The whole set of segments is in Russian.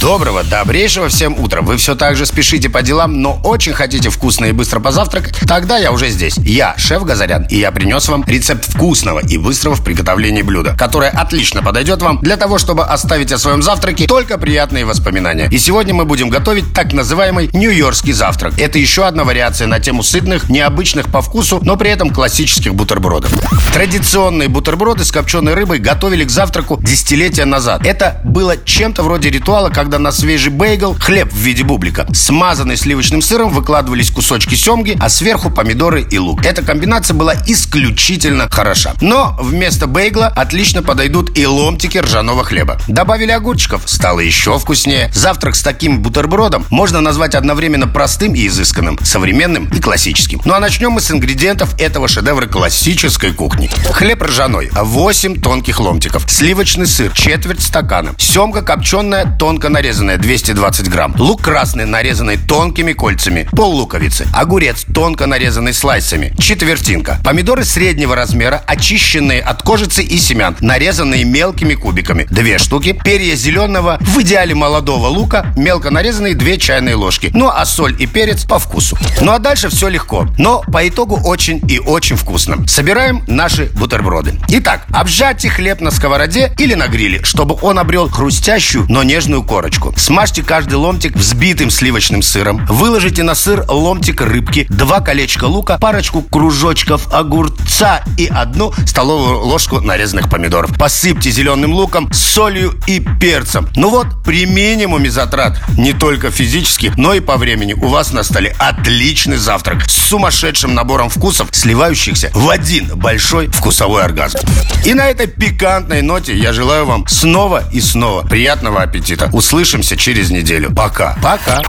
Доброго, добрейшего всем утра. Вы все так же спешите по делам, но очень хотите вкусно и быстро позавтракать? Тогда я уже здесь. Я, шеф Газарян, и я принес вам рецепт вкусного и быстрого в приготовлении блюда, которое отлично подойдет вам для того, чтобы оставить о своем завтраке только приятные воспоминания. И сегодня мы будем готовить так называемый нью-йоркский завтрак. Это еще одна вариация на тему сытных, необычных по вкусу, но при этом классических бутербродов. Традиционные бутерброды с копченой рыбой готовили к завтраку десятилетия назад. Это было чем-то вроде ритуала, когда когда на свежий бейгл, хлеб в виде бублика, смазанный сливочным сыром, выкладывались кусочки семги, а сверху помидоры и лук. Эта комбинация была исключительно хороша. Но вместо бейгла отлично подойдут и ломтики ржаного хлеба. Добавили огурчиков, стало еще вкуснее. Завтрак с таким бутербродом можно назвать одновременно простым и изысканным, современным и классическим. Ну а начнем мы с ингредиентов этого шедевра классической кухни. Хлеб ржаной, 8 тонких ломтиков, сливочный сыр, четверть стакана, семга копченая, тонко нарезанная нарезанная 220 грамм. Лук красный, нарезанный тонкими кольцами. Пол луковицы. Огурец, тонко нарезанный слайсами. Четвертинка. Помидоры среднего размера, очищенные от кожицы и семян, нарезанные мелкими кубиками. Две штуки. Перья зеленого, в идеале молодого лука, мелко нарезанные 2 чайные ложки. Ну а соль и перец по вкусу. Ну а дальше все легко. Но по итогу очень и очень вкусно. Собираем наши бутерброды. Итак, обжарьте хлеб на сковороде или на гриле, чтобы он обрел хрустящую, но нежную корочку корочку. Смажьте каждый ломтик взбитым сливочным сыром. Выложите на сыр ломтик рыбки, два колечка лука, парочку кружочков огурца и одну столовую ложку нарезанных помидоров. Посыпьте зеленым луком, солью и перцем. Ну вот, при минимуме затрат, не только физически, но и по времени, у вас на столе отличный завтрак с сумасшедшим набором вкусов, сливающихся в один большой вкусовой оргазм. И на этой пикантной ноте я желаю вам снова и снова приятного аппетита. Услышимся Услышимся через неделю. Пока. Пока.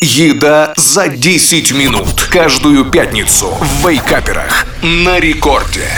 Еда за 10 минут. Каждую пятницу в Вейкаперах. На рекорде.